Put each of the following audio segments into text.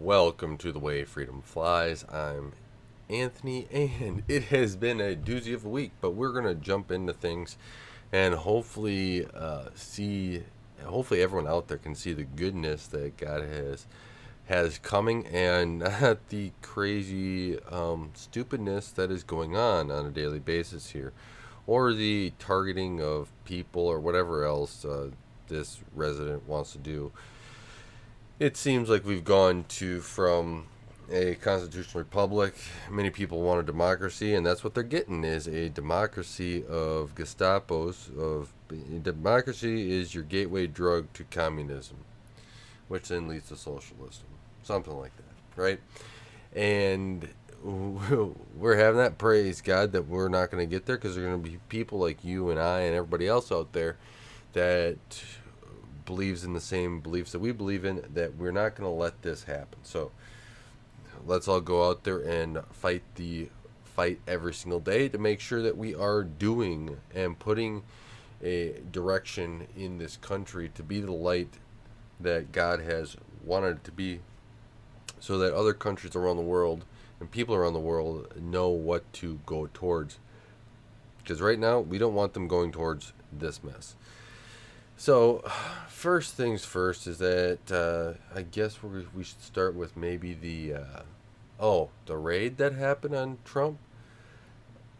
Welcome to the way freedom flies. I'm Anthony, and it has been a doozy of a week, but we're gonna jump into things and hopefully uh, see. Hopefully, everyone out there can see the goodness that God has has coming, and not the crazy um, stupidness that is going on on a daily basis here, or the targeting of people or whatever else uh, this resident wants to do it seems like we've gone to from a constitutional republic. Many people want a democracy, and that's what they're getting is a democracy of Gestapos. Of democracy is your gateway drug to communism, which then leads to socialism, something like that, right? And we're having that praise God that we're not going to get there because there are going to be people like you and I and everybody else out there that believes in the same beliefs that we believe in, that we're not going to let this happen. So let's all go out there and fight the fight every single day to make sure that we are doing and putting a direction in this country to be the light that God has wanted it to be so that other countries around the world and people around the world know what to go towards. Because right now, we don't want them going towards this mess. So, first things first is that uh, I guess we we should start with maybe the uh, oh the raid that happened on Trump,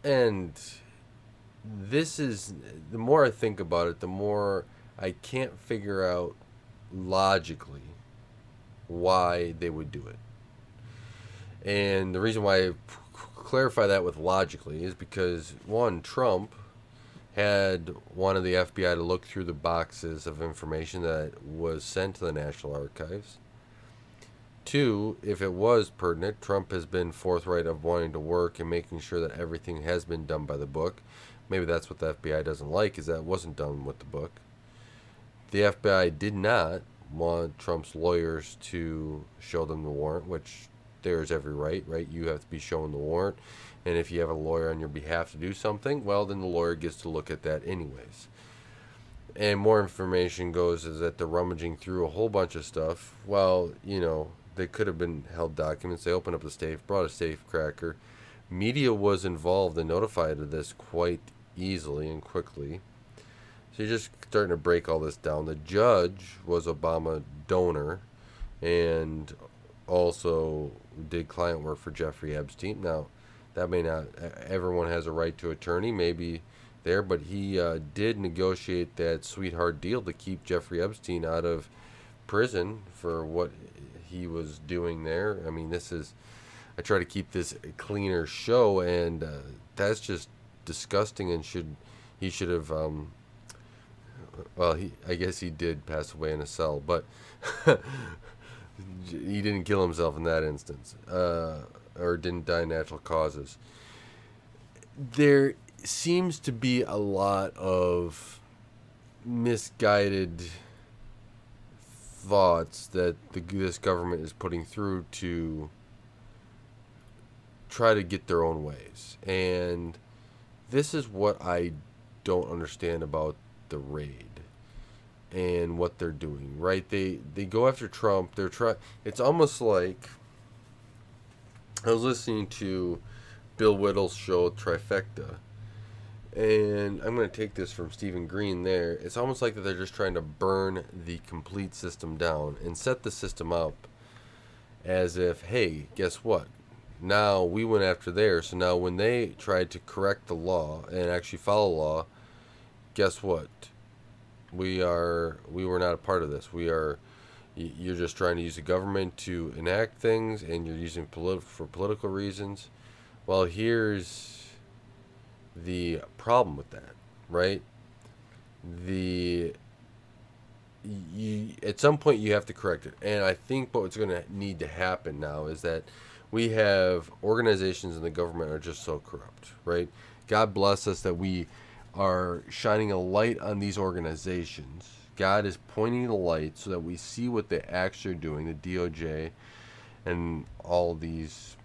and this is the more I think about it, the more I can't figure out logically why they would do it. And the reason why I clarify that with logically is because one Trump had of the FBI to look through the boxes of information that was sent to the National Archives. Two, if it was pertinent, Trump has been forthright of wanting to work and making sure that everything has been done by the book. Maybe that's what the FBI doesn't like, is that it wasn't done with the book. The FBI did not want Trump's lawyers to show them the warrant, which there's every right, right? You have to be shown the warrant. And if you have a lawyer on your behalf to do something, well, then the lawyer gets to look at that anyways. And more information goes is that they're rummaging through a whole bunch of stuff. Well, you know, they could have been held documents. They opened up the safe, brought a safe cracker. Media was involved and notified of this quite easily and quickly. So you're just starting to break all this down. The judge was Obama donor and also did client work for Jeffrey Epstein. Now, that may not everyone has a right to attorney maybe there but he uh, did negotiate that sweetheart deal to keep jeffrey epstein out of prison for what he was doing there i mean this is i try to keep this a cleaner show and uh, that's just disgusting and should he should have um, well he i guess he did pass away in a cell but he didn't kill himself in that instance uh, or didn't die natural causes. There seems to be a lot of misguided thoughts that the, this government is putting through to try to get their own ways. And this is what I don't understand about the raid and what they're doing, right? They they go after Trump. They're try it's almost like I was listening to Bill Whittle's show Trifecta, and I'm going to take this from Stephen Green there. It's almost like that they're just trying to burn the complete system down and set the system up as if, hey, guess what? Now we went after there, so now when they tried to correct the law and actually follow law, guess what? We are we were not a part of this. We are you're just trying to use the government to enact things and you're using polit- for political reasons. Well, here's the problem with that, right? The you at some point you have to correct it. And I think what's going to need to happen now is that we have organizations in the government are just so corrupt, right? God bless us that we are shining a light on these organizations God is pointing the light so that we see what they actually are doing, the DOJ and all these.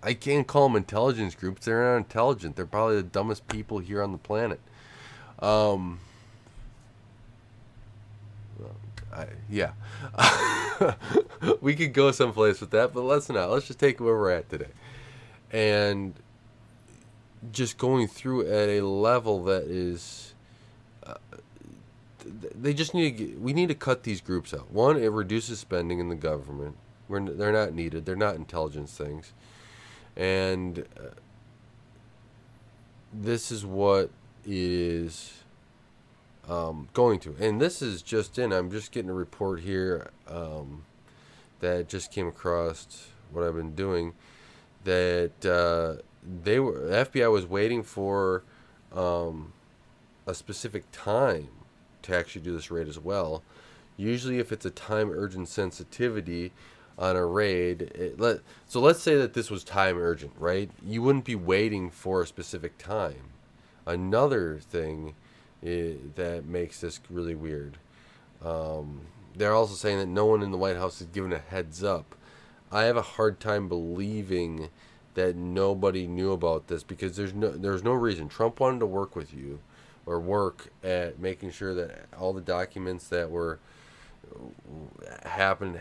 I can't call them intelligence groups. They're not intelligent. They're probably the dumbest people here on the planet. Um, I, yeah, we could go someplace with that, but let's not. Let's just take where we're at today, and just going through at a level that is. Uh, they just need to. Get, we need to cut these groups out. One, it reduces spending in the government. We're, they're not needed. They're not intelligence things, and uh, this is what is um, going to. And this is just in. I'm just getting a report here um, that just came across what I've been doing. That uh, they were the FBI was waiting for um, a specific time to actually do this raid as well. Usually, if it's a time urgent sensitivity on a raid, let so let's say that this was time urgent, right? You wouldn't be waiting for a specific time. Another thing that makes this really weird. Um, they're also saying that no one in the White House is given a heads up. I have a hard time believing that nobody knew about this because there's no there's no reason Trump wanted to work with you or work at making sure that all the documents that were happened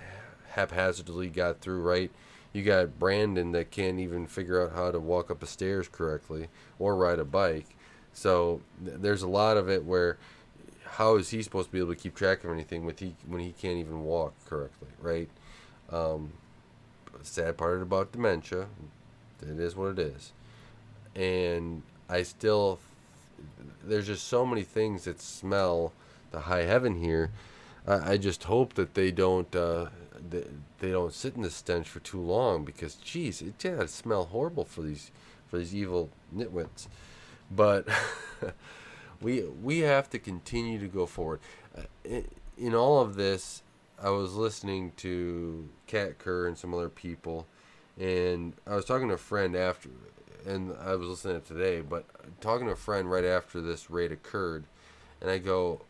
haphazardly got through right. You got Brandon that can't even figure out how to walk up the stairs correctly or ride a bike. So there's a lot of it where how is he supposed to be able to keep track of anything with he when he can't even walk correctly, right? Um, sad part about dementia, it is what it is, and I still there's just so many things that smell the high heaven here. I, I just hope that they don't uh, they, they don't sit in the stench for too long because geez, it just smell horrible for these for these evil nitwits but we we have to continue to go forward. Uh, in, in all of this, I was listening to Kat Kerr and some other people, and I was talking to a friend after, and I was listening to today, but talking to a friend right after this raid occurred, and I go,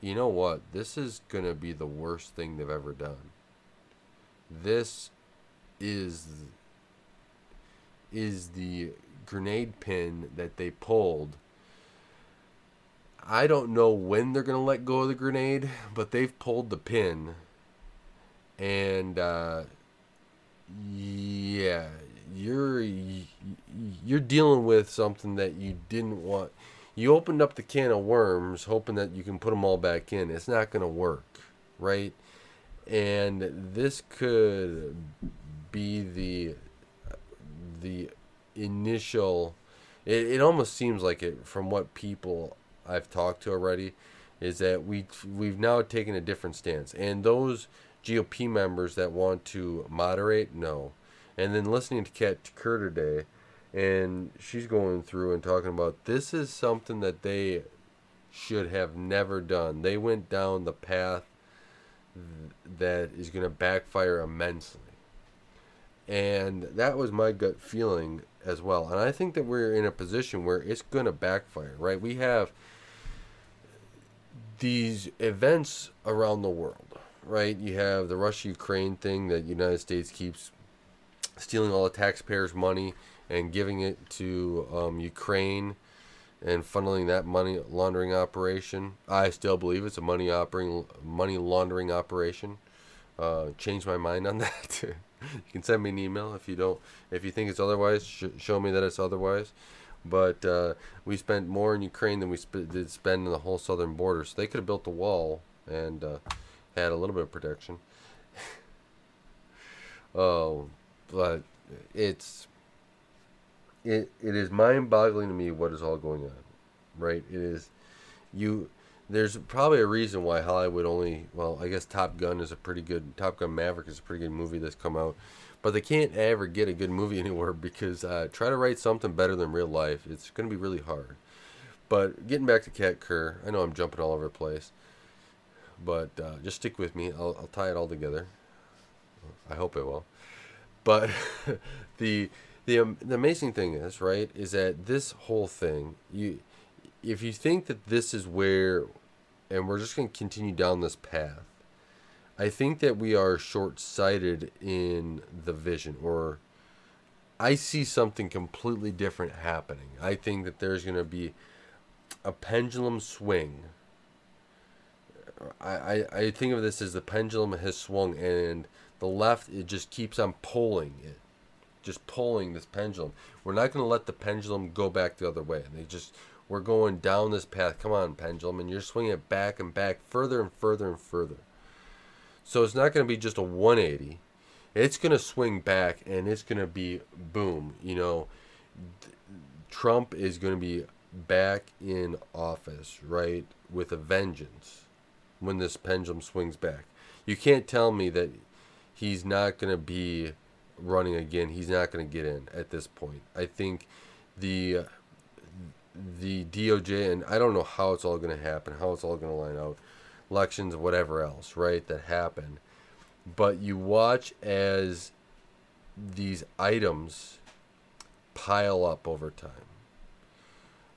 you know what? This is gonna be the worst thing they've ever done. This is is the grenade pin that they pulled. I don't know when they're going to let go of the grenade, but they've pulled the pin. And uh, yeah, you're you're dealing with something that you didn't want. You opened up the can of worms hoping that you can put them all back in. It's not going to work, right? And this could be the the initial it, it almost seems like it from what people I've talked to already is that we we've now taken a different stance and those GOP members that want to moderate no and then listening to Kat Kerr today and she's going through and talking about this is something that they should have never done they went down the path that is going to backfire immensely and that was my gut feeling as well. And I think that we're in a position where it's going to backfire, right? We have these events around the world, right? You have the Russia Ukraine thing that the United States keeps stealing all the taxpayers' money and giving it to um, Ukraine and funneling that money laundering operation. I still believe it's a money operating money laundering operation. Uh, changed my mind on that. you can send me an email if you don't if you think it's otherwise sh- show me that it's otherwise but uh, we spent more in ukraine than we sp- did spend in the whole southern border so they could have built the wall and uh, had a little bit of protection oh but it's it, it is mind-boggling to me what is all going on right it is you there's probably a reason why Hollywood only well, I guess Top Gun is a pretty good Top Gun Maverick is a pretty good movie that's come out. But they can't ever get a good movie anywhere because uh, try to write something better than real life. It's going to be really hard. But getting back to Kat Kerr, I know I'm jumping all over the place, but uh, just stick with me. I'll, I'll tie it all together. I hope it will. But the the um, the amazing thing is right is that this whole thing you if you think that this is where and we're just going to continue down this path. I think that we are short sighted in the vision, or I see something completely different happening. I think that there's going to be a pendulum swing I, I, think of this as the pendulum has swung and the left it just keeps on pulling it. Just pulling this pendulum. We're not going to let the pendulum go back the other way. They just we're going down this path. Come on pendulum. And you're swinging it back and back further and further and further. So it's not going to be just a 180 it's going to swing back and it's going to be boom you know. Trump is going to be back in office right with a vengeance when this pendulum swings back. You can't tell me that he's not going to be running again. He's not going to get in at this point. I think the the DOJ and I don't know how it's all going to happen, how it's all going to line out, elections, whatever else, right? That happen, but you watch as these items pile up over time,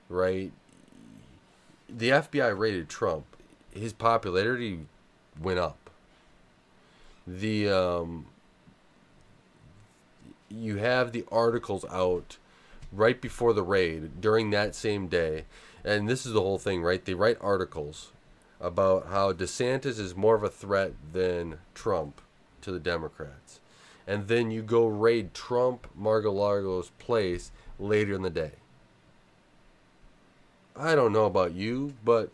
right? The FBI raided Trump his popularity went up. The um, you have the articles out right before the raid during that same day, and this is the whole thing, right? They write articles about how DeSantis is more of a threat than Trump to the Democrats, and then you go raid Trump Mar-a-Lago's place later in the day. I don't know about you, but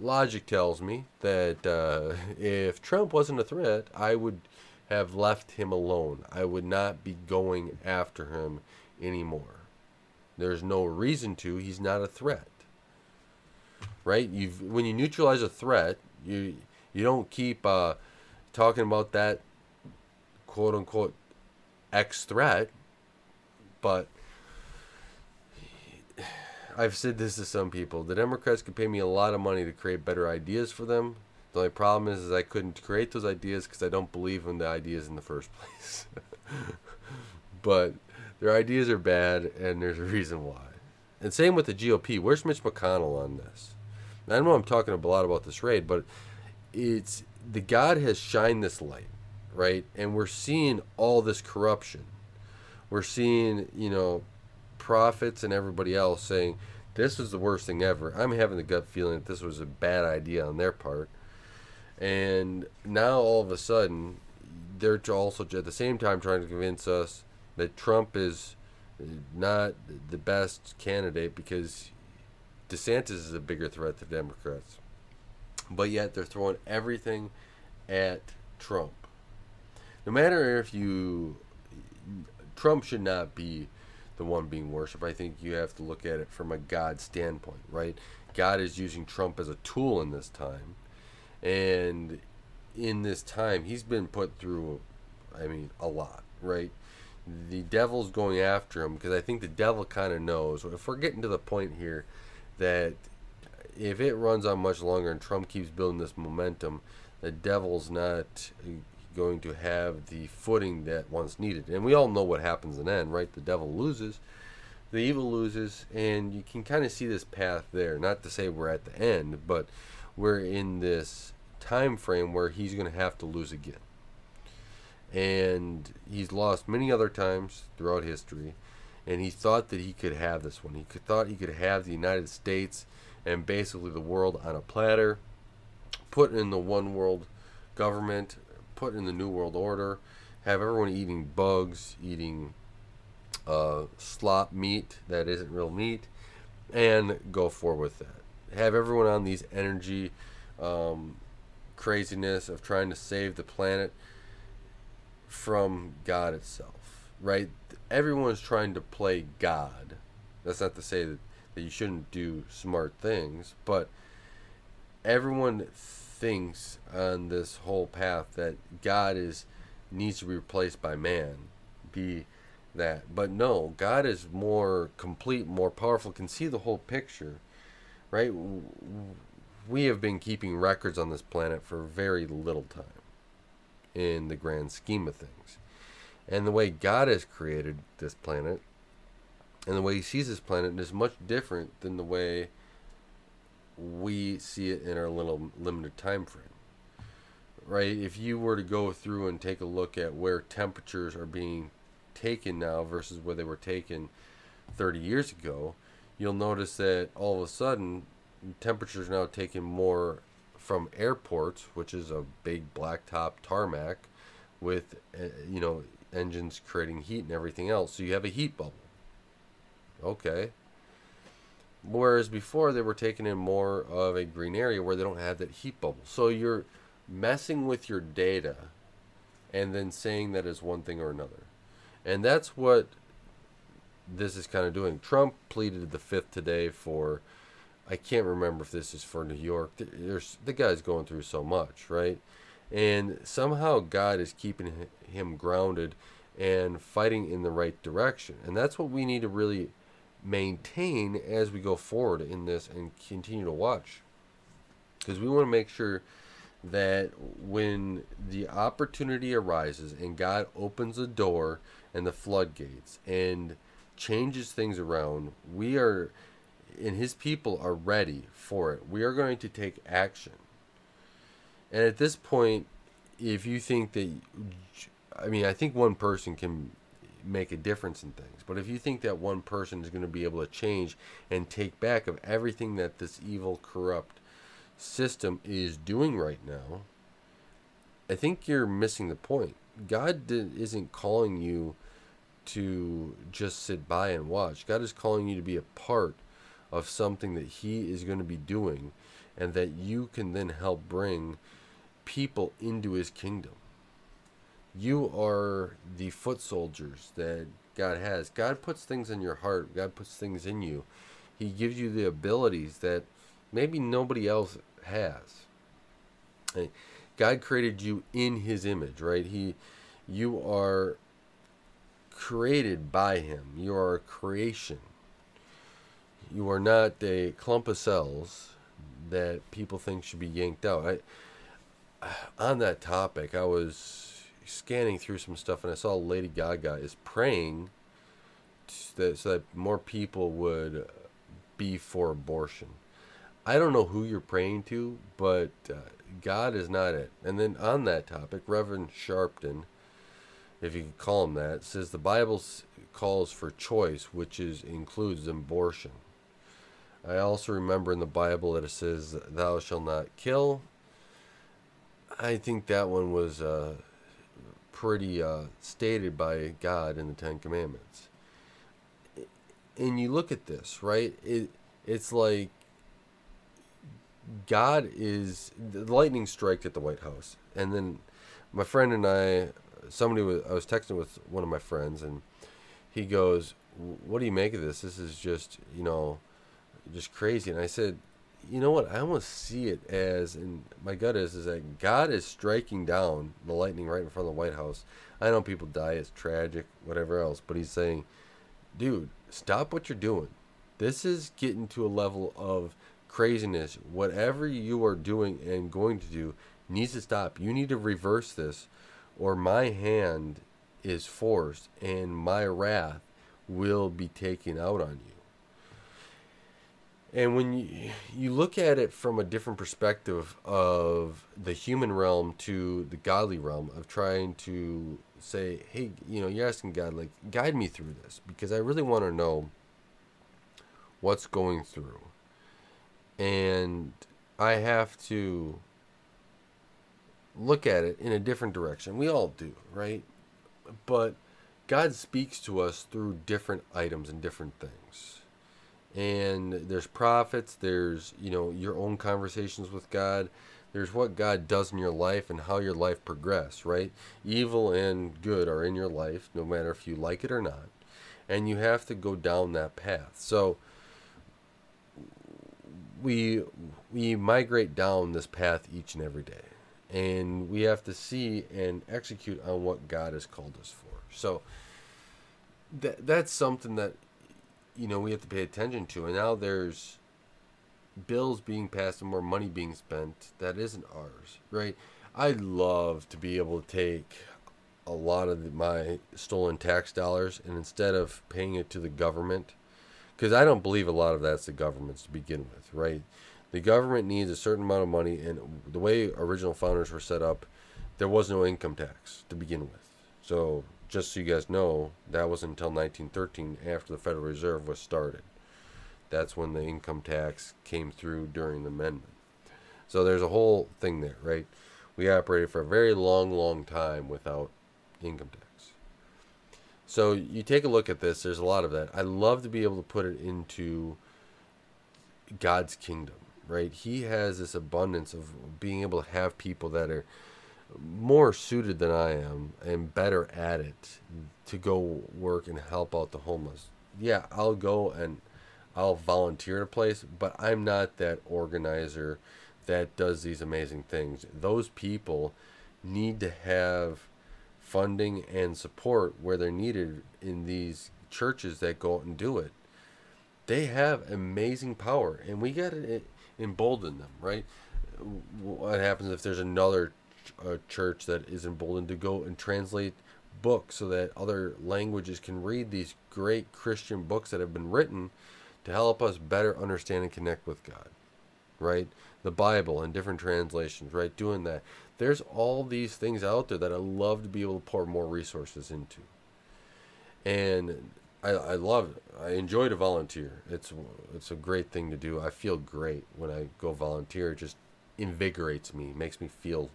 logic tells me that uh, if Trump wasn't a threat, I would have left him alone. I would not be going after him anymore. There's no reason to. He's not a threat. Right? You when you neutralize a threat, you you don't keep uh, talking about that quote unquote X threat, but I've said this to some people. The Democrats could pay me a lot of money to create better ideas for them. The only problem is, is I couldn't create those ideas because I don't believe in the ideas in the first place. but their ideas are bad, and there's a reason why. And same with the GOP. Where's Mitch McConnell on this? I know I'm talking a lot about this raid, but it's the God has shined this light, right? And we're seeing all this corruption. We're seeing, you know, prophets and everybody else saying this was the worst thing ever. I'm having the gut feeling that this was a bad idea on their part. And now all of a sudden, they're also at the same time trying to convince us that Trump is not the best candidate because DeSantis is a bigger threat to Democrats. But yet they're throwing everything at Trump. No matter if you. Trump should not be the one being worshiped. I think you have to look at it from a God standpoint, right? God is using Trump as a tool in this time. And in this time, he's been put through, I mean, a lot, right? The devil's going after him because I think the devil kind of knows. If we're getting to the point here that if it runs on much longer and Trump keeps building this momentum, the devil's not going to have the footing that once needed. And we all know what happens in the end, right? The devil loses, the evil loses, and you can kind of see this path there. Not to say we're at the end, but we're in this time frame where he's going to have to lose again. And he's lost many other times throughout history, and he thought that he could have this one. He could, thought he could have the United States and basically the world on a platter, put in the one world government put in the New World Order, have everyone eating bugs, eating uh, slop meat that isn't real meat, and go forward with that. Have everyone on these energy um, craziness of trying to save the planet from God itself, right? Everyone's trying to play God. That's not to say that, that you shouldn't do smart things, but everyone thinks on this whole path that God is needs to be replaced by man. Be that. But no, God is more complete, more powerful, can see the whole picture. Right? We have been keeping records on this planet for very little time in the grand scheme of things. And the way God has created this planet and the way he sees this planet is much different than the way we see it in our little limited time frame right if you were to go through and take a look at where temperatures are being taken now versus where they were taken 30 years ago you'll notice that all of a sudden temperatures are now taken more from airports, which is a big blacktop tarmac with, uh, you know, engines creating heat and everything else. So you have a heat bubble. Okay. Whereas before they were taking in more of a green area where they don't have that heat bubble. So you're messing with your data and then saying that is one thing or another. And that's what this is kind of doing. Trump pleaded the fifth today for I can't remember if this is for New York. There's the guy's going through so much, right? And somehow God is keeping him grounded and fighting in the right direction. And that's what we need to really maintain as we go forward in this and continue to watch. Because we want to make sure that when the opportunity arises and God opens the door and the floodgates and changes things around, we are and his people are ready for it. We are going to take action. And at this point, if you think that, I mean, I think one person can make a difference in things. But if you think that one person is going to be able to change and take back of everything that this evil, corrupt system is doing right now, I think you're missing the point. God isn't calling you to just sit by and watch. God is calling you to be a part of something that He is going to be doing and that you can then help bring people into His kingdom. You are the foot soldiers that God has. God puts things in your heart, God puts things in you. He gives you the abilities that maybe nobody else has. God created you in his image, right? He you are created by him. You are a creation. You are not a clump of cells that people think should be yanked out. I, on that topic, I was scanning through some stuff and I saw Lady Gaga is praying that, so that more people would be for abortion. I don't know who you're praying to, but uh, God is not it. And then on that topic, Reverend Sharpton, if you could call him that, says the Bible calls for choice, which is includes abortion. I also remember in the Bible that it says, "Thou shalt not kill." I think that one was uh, pretty uh, stated by God in the Ten Commandments. And you look at this, right? It it's like God is the lightning strike at the White House, and then my friend and I, somebody was I was texting with one of my friends, and he goes, "What do you make of this? This is just you know, just crazy." And I said, "You know what? I almost see it as, and my gut is, is that God is striking down the lightning right in front of the White House. I know people die, it's tragic, whatever else, but he's saying, dude, stop what you're doing. This is getting to a level of." craziness, whatever you are doing and going to do needs to stop. You need to reverse this, or my hand is forced and my wrath will be taken out on you. And when you, you look at it from a different perspective of the human realm to the godly realm of trying to say, hey, you know, you're asking God, like, guide me through this because I really want to know what's going through and I have to look at it in a different direction. We all do, right? But God speaks to us through different items and different things. And there's prophets, there's, you know, your own conversations with God. There's what God does in your life and how your life progresses, right? Evil and good are in your life, no matter if you like it or not. And you have to go down that path. So, we we migrate down this path each and every day and we have to see and execute on what God has called us for. So that that's something that you know we have to pay attention to. And now there's bills being passed and more money being spent that isn't ours, right? I'd love to be able to take a lot of the, my stolen tax dollars and instead of paying it to the government because I don't believe a lot of that's the government's to begin with, right? The government needs a certain amount of money, and the way original founders were set up, there was no income tax to begin with. So, just so you guys know, that was until 1913 after the Federal Reserve was started. That's when the income tax came through during the amendment. So there's a whole thing there, right? We operated for a very long, long time without income tax. So you take a look at this, there's a lot of that. I love to be able to put it into God's kingdom, right? He has this abundance of being able to have people that are more suited than I am and better at it to go work and help out the homeless. Yeah, I'll go and I'll volunteer at a place, but I'm not that organizer that does these amazing things. Those people need to have funding and support where they're needed in these churches that go out and do it. They have amazing power, and we got to embolden them, right? What happens if there's another a church that is emboldened to go and translate books so that other languages can read these great Christian books that have been written to help us better understand and connect with God, right? The Bible and different translations, right? Doing that. There's all these things out there that I love to be able to pour more resources into. And I, I love. I enjoy to volunteer. It's it's a great thing to do. I feel great when I go volunteer. It just invigorates me, makes me feel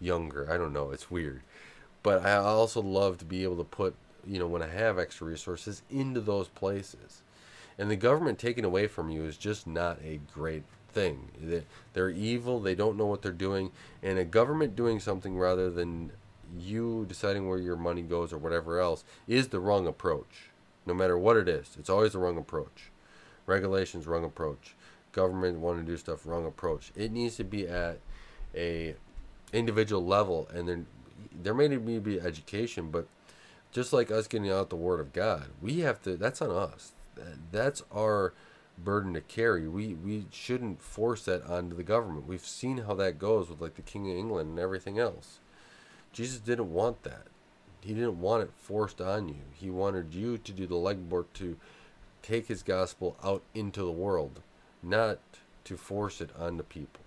younger. I don't know. It's weird. But I also love to be able to put, you know, when I have extra resources into those places. And the government taking away from you is just not a great thing. They're evil. They don't know what they're doing. And a government doing something rather than you deciding where your money goes or whatever else is the wrong approach. No matter what it is, it's always the wrong approach. Regulations, wrong approach. Government wanting to do stuff, wrong approach. It needs to be at a individual level, and then there may need to be education, but just like us getting out the word of God, we have to. That's on us. That's our burden to carry. We we shouldn't force that onto the government. We've seen how that goes with like the King of England and everything else. Jesus didn't want that. He didn't want it forced on you. He wanted you to do the legwork to take his gospel out into the world, not to force it on the people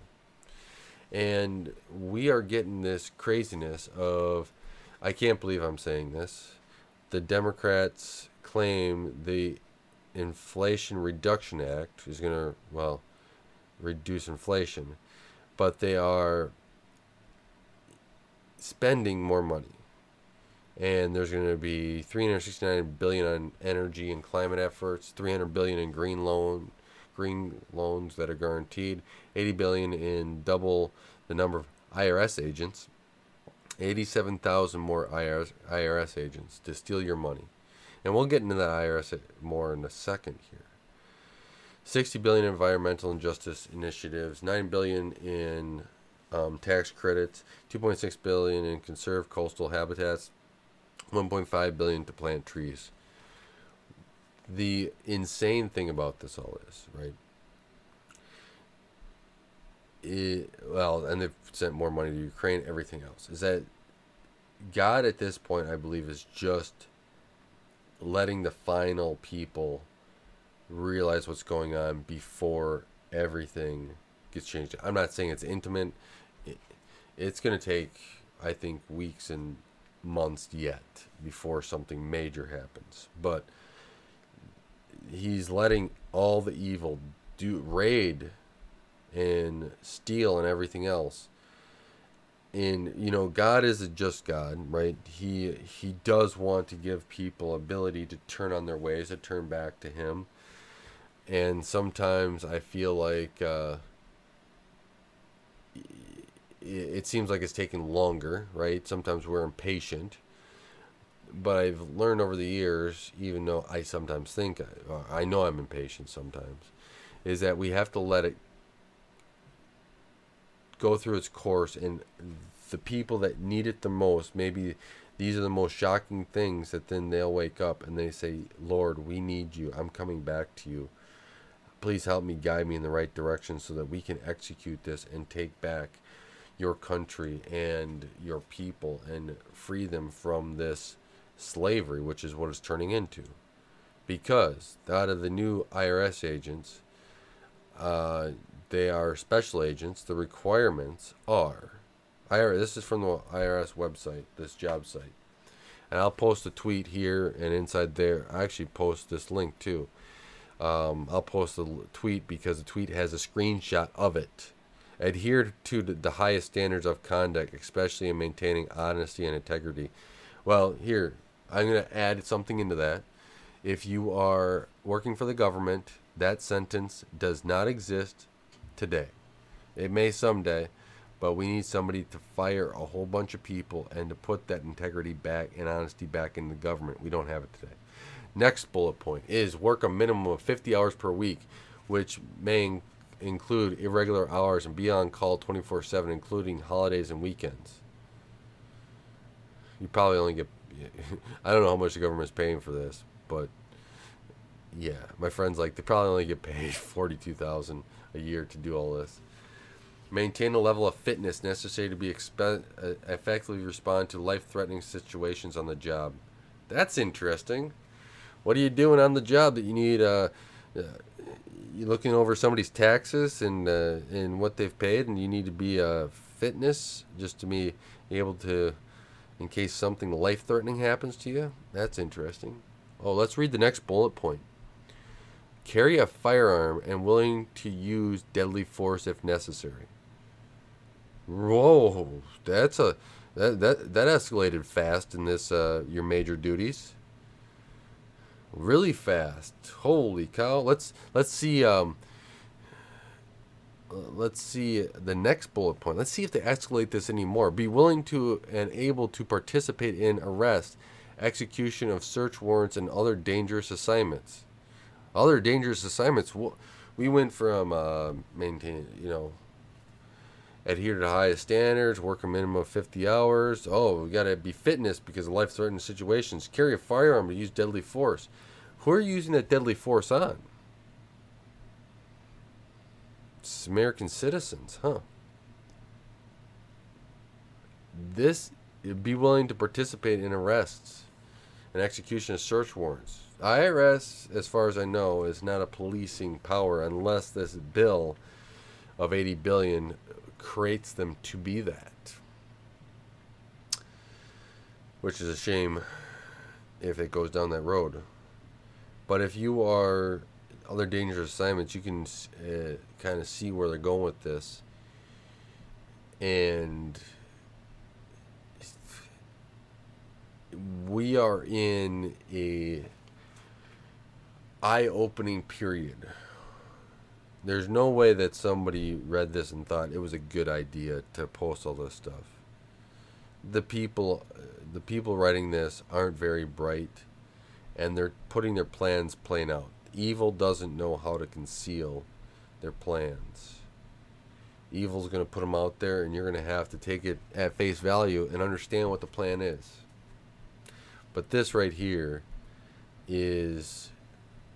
and we are getting this craziness of I can't believe I'm saying this. The Democrats claim the Inflation Reduction Act is going to well reduce inflation, but they are spending more money. And there's going to be 369 billion on energy and climate efforts, 300 billion in green loan green loans that are guaranteed, 80 billion in double the number of IRS agents, 87,000 more IRS, IRS agents to steal your money. And we'll get into that IRS more in a second here. 60 billion environmental and justice initiatives, 9 billion in um, tax credits, 2.6 billion in conserve coastal habitats, 1.5 billion to plant trees the insane thing about this all is, right? It, well, and they've sent more money to Ukraine, everything else, is that God at this point, I believe, is just letting the final people realize what's going on before everything gets changed. I'm not saying it's intimate. It, it's going to take, I think, weeks and months yet before something major happens. But he's letting all the evil do raid and steal and everything else. And you know, God is a just God, right? He he does want to give people ability to turn on their ways, to turn back to Him. And sometimes I feel like uh, it seems like it's taking longer, right? Sometimes we're impatient but I've learned over the years, even though I sometimes think I, uh, I know I'm impatient sometimes, is that we have to let it go through its course and the people that need it the most maybe these are the most shocking things that then they'll wake up and they say lord we need you. I'm coming back to you. Please help me guide me in the right direction so that we can execute this and take back your country and your people and free them from this slavery, which is what it's turning into. Because out of the new IRS agents, uh, they are special agents. The requirements are IRS. This is from the IRS website, this job site, and I'll post a tweet here and inside there. I actually post this link too. Um, I'll post a tweet because the tweet has a screenshot of it. Adhere to the highest standards of conduct, especially in maintaining honesty and integrity. Well, here, I'm going to add something into that. If you are working for the government, that sentence does not exist today. It may someday, but we need somebody to fire a whole bunch of people and to put that integrity back and honesty back in the government. We don't have it today. Next bullet point is work a minimum of 50 hours per week, which may include irregular hours and be on call 24 7, including holidays and weekends. You probably only get, I don't know how much the government's paying for this, but yeah, my friends like they probably only get paid 42000 a year to do all this. Maintain a level of fitness necessary to be expe- uh, effectively respond to life-threatening situations on the job. That's interesting. What are you doing on the job that you need? Uh, uh, you looking over somebody's taxes and uh, and what they've paid, and you need to be uh, fitness just to be able to, in case something life-threatening happens to you. That's interesting. Oh, let's read the next bullet point. Carry a firearm and willing to use deadly force if necessary. Whoa, that's a that that that escalated fast in this uh, your major duties. Really fast. Holy cow! Let's let's see. Um, let's see the next bullet point. Let's see if they escalate this anymore. Be willing to and able to participate in arrest, execution of search warrants, and other dangerous assignments. Other dangerous assignments. We went from uh, maintain, you know, adhere to the highest standards, work a minimum of 50 hours. Oh, we got to be fitness because of life threatening situations. Carry a firearm to use deadly force. Who are you using that deadly force on? American citizens, huh? This be willing to participate in arrests and execution of search warrants. IRS, as far as I know, is not a policing power unless this bill of 80 billion creates them to be that. Which is a shame if it goes down that road. But if you are other dangerous assignments, you can uh, kind of see where they're going with this. And we are in a eye-opening period there's no way that somebody read this and thought it was a good idea to post all this stuff. The people, the people writing this aren't very bright, and they're putting their plans plain out. Evil doesn't know how to conceal their plans. Evil's going to put them out there, and you're going to have to take it at face value and understand what the plan is. But this right here is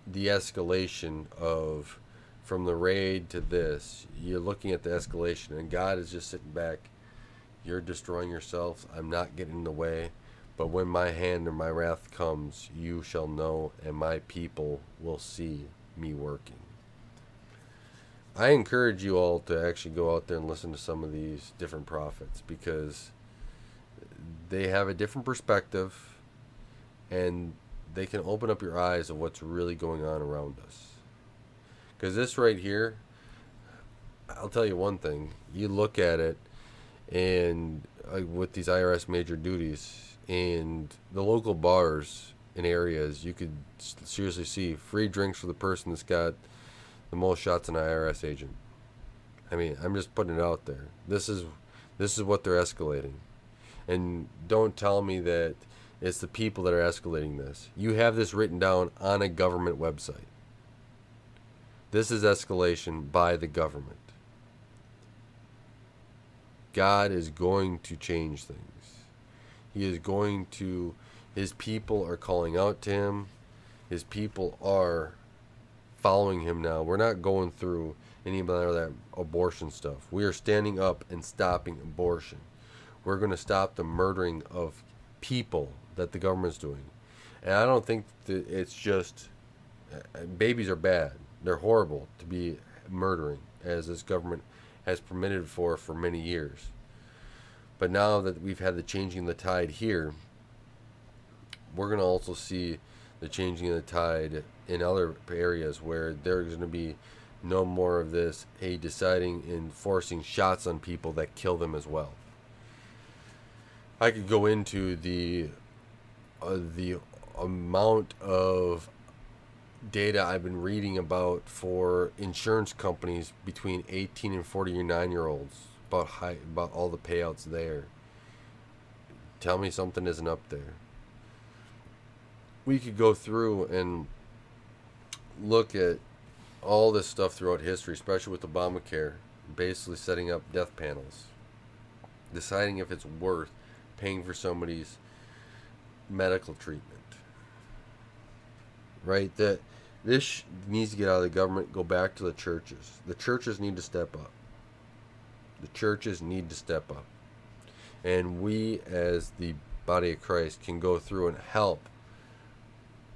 the escalation of from the raid to this, you're looking at the escalation, and God is just sitting back. You're destroying yourself. I'm not getting in the way. But when my hand and my wrath comes, you shall know, and my people will see me working. I encourage you all to actually go out there and listen to some of these different prophets because they have a different perspective and they can open up your eyes of what's really going on around us. Because this right here, I'll tell you one thing. You look at it, and uh, with these IRS major duties and the local bars in areas, you could seriously see free drinks for the person that's got the most shots an IRS agent. I mean, I'm just putting it out there. This is this is what they're escalating. And don't tell me that it's the people that are escalating this. You have this written down on a government website. This is escalation by the government. God is going to change things. He is going to, his people are calling out to him. His people are following him now. We're not going through any of that abortion stuff. We are standing up and stopping abortion. We're going to stop the murdering of people that the government's doing. And I don't think that it's just uh, babies are bad. They're horrible to be murdering, as this government has permitted for for many years. But now that we've had the changing of the tide here, we're going to also see the changing of the tide in other areas where there's going to be No more of this, hey, deciding and forcing shots on people that kill them as well. I could go into the uh, the amount of data I've been reading about for insurance companies between 18 and 49 year olds about high, about all the payouts there. Tell me something isn't up there. We could go through and look at all this stuff throughout history, especially with Obamacare, basically setting up death panels, deciding if it's worth paying for somebody's medical treatment. Right? That this needs to get out of the government, go back to the churches. The churches need to step up. The churches need to step up. And we, as the body of Christ, can go through and help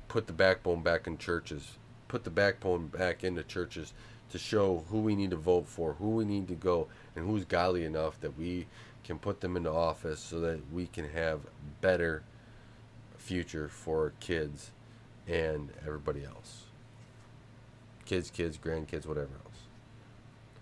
put the backbone back in churches, put the backbone back into churches to show who we need to vote for, who we need to go, and who's godly enough that we can put them into office so that we can have better future for kids and everybody else. Kids, kids, grandkids, whatever else.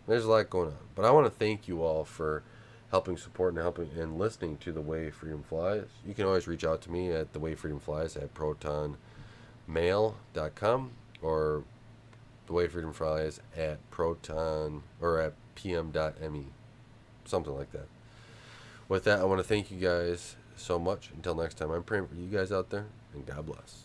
There's a lot going on. But I want to thank you all for helping support and helping and listening to the way freedom flies. You can always reach out to me at the way freedom flies at protonmail.com or the way freedom flies at proton or at pm.me something like that with that i want to thank you guys so much until next time i'm praying for you guys out there and god bless